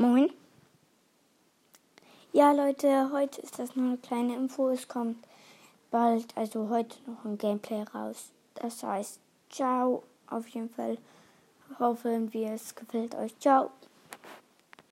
Moin. Ja, Leute, heute ist das nur eine kleine Info. Es kommt bald, also heute noch ein Gameplay raus. Das heißt, ciao. Auf jeden Fall hoffen wir, es gefällt euch. Ciao.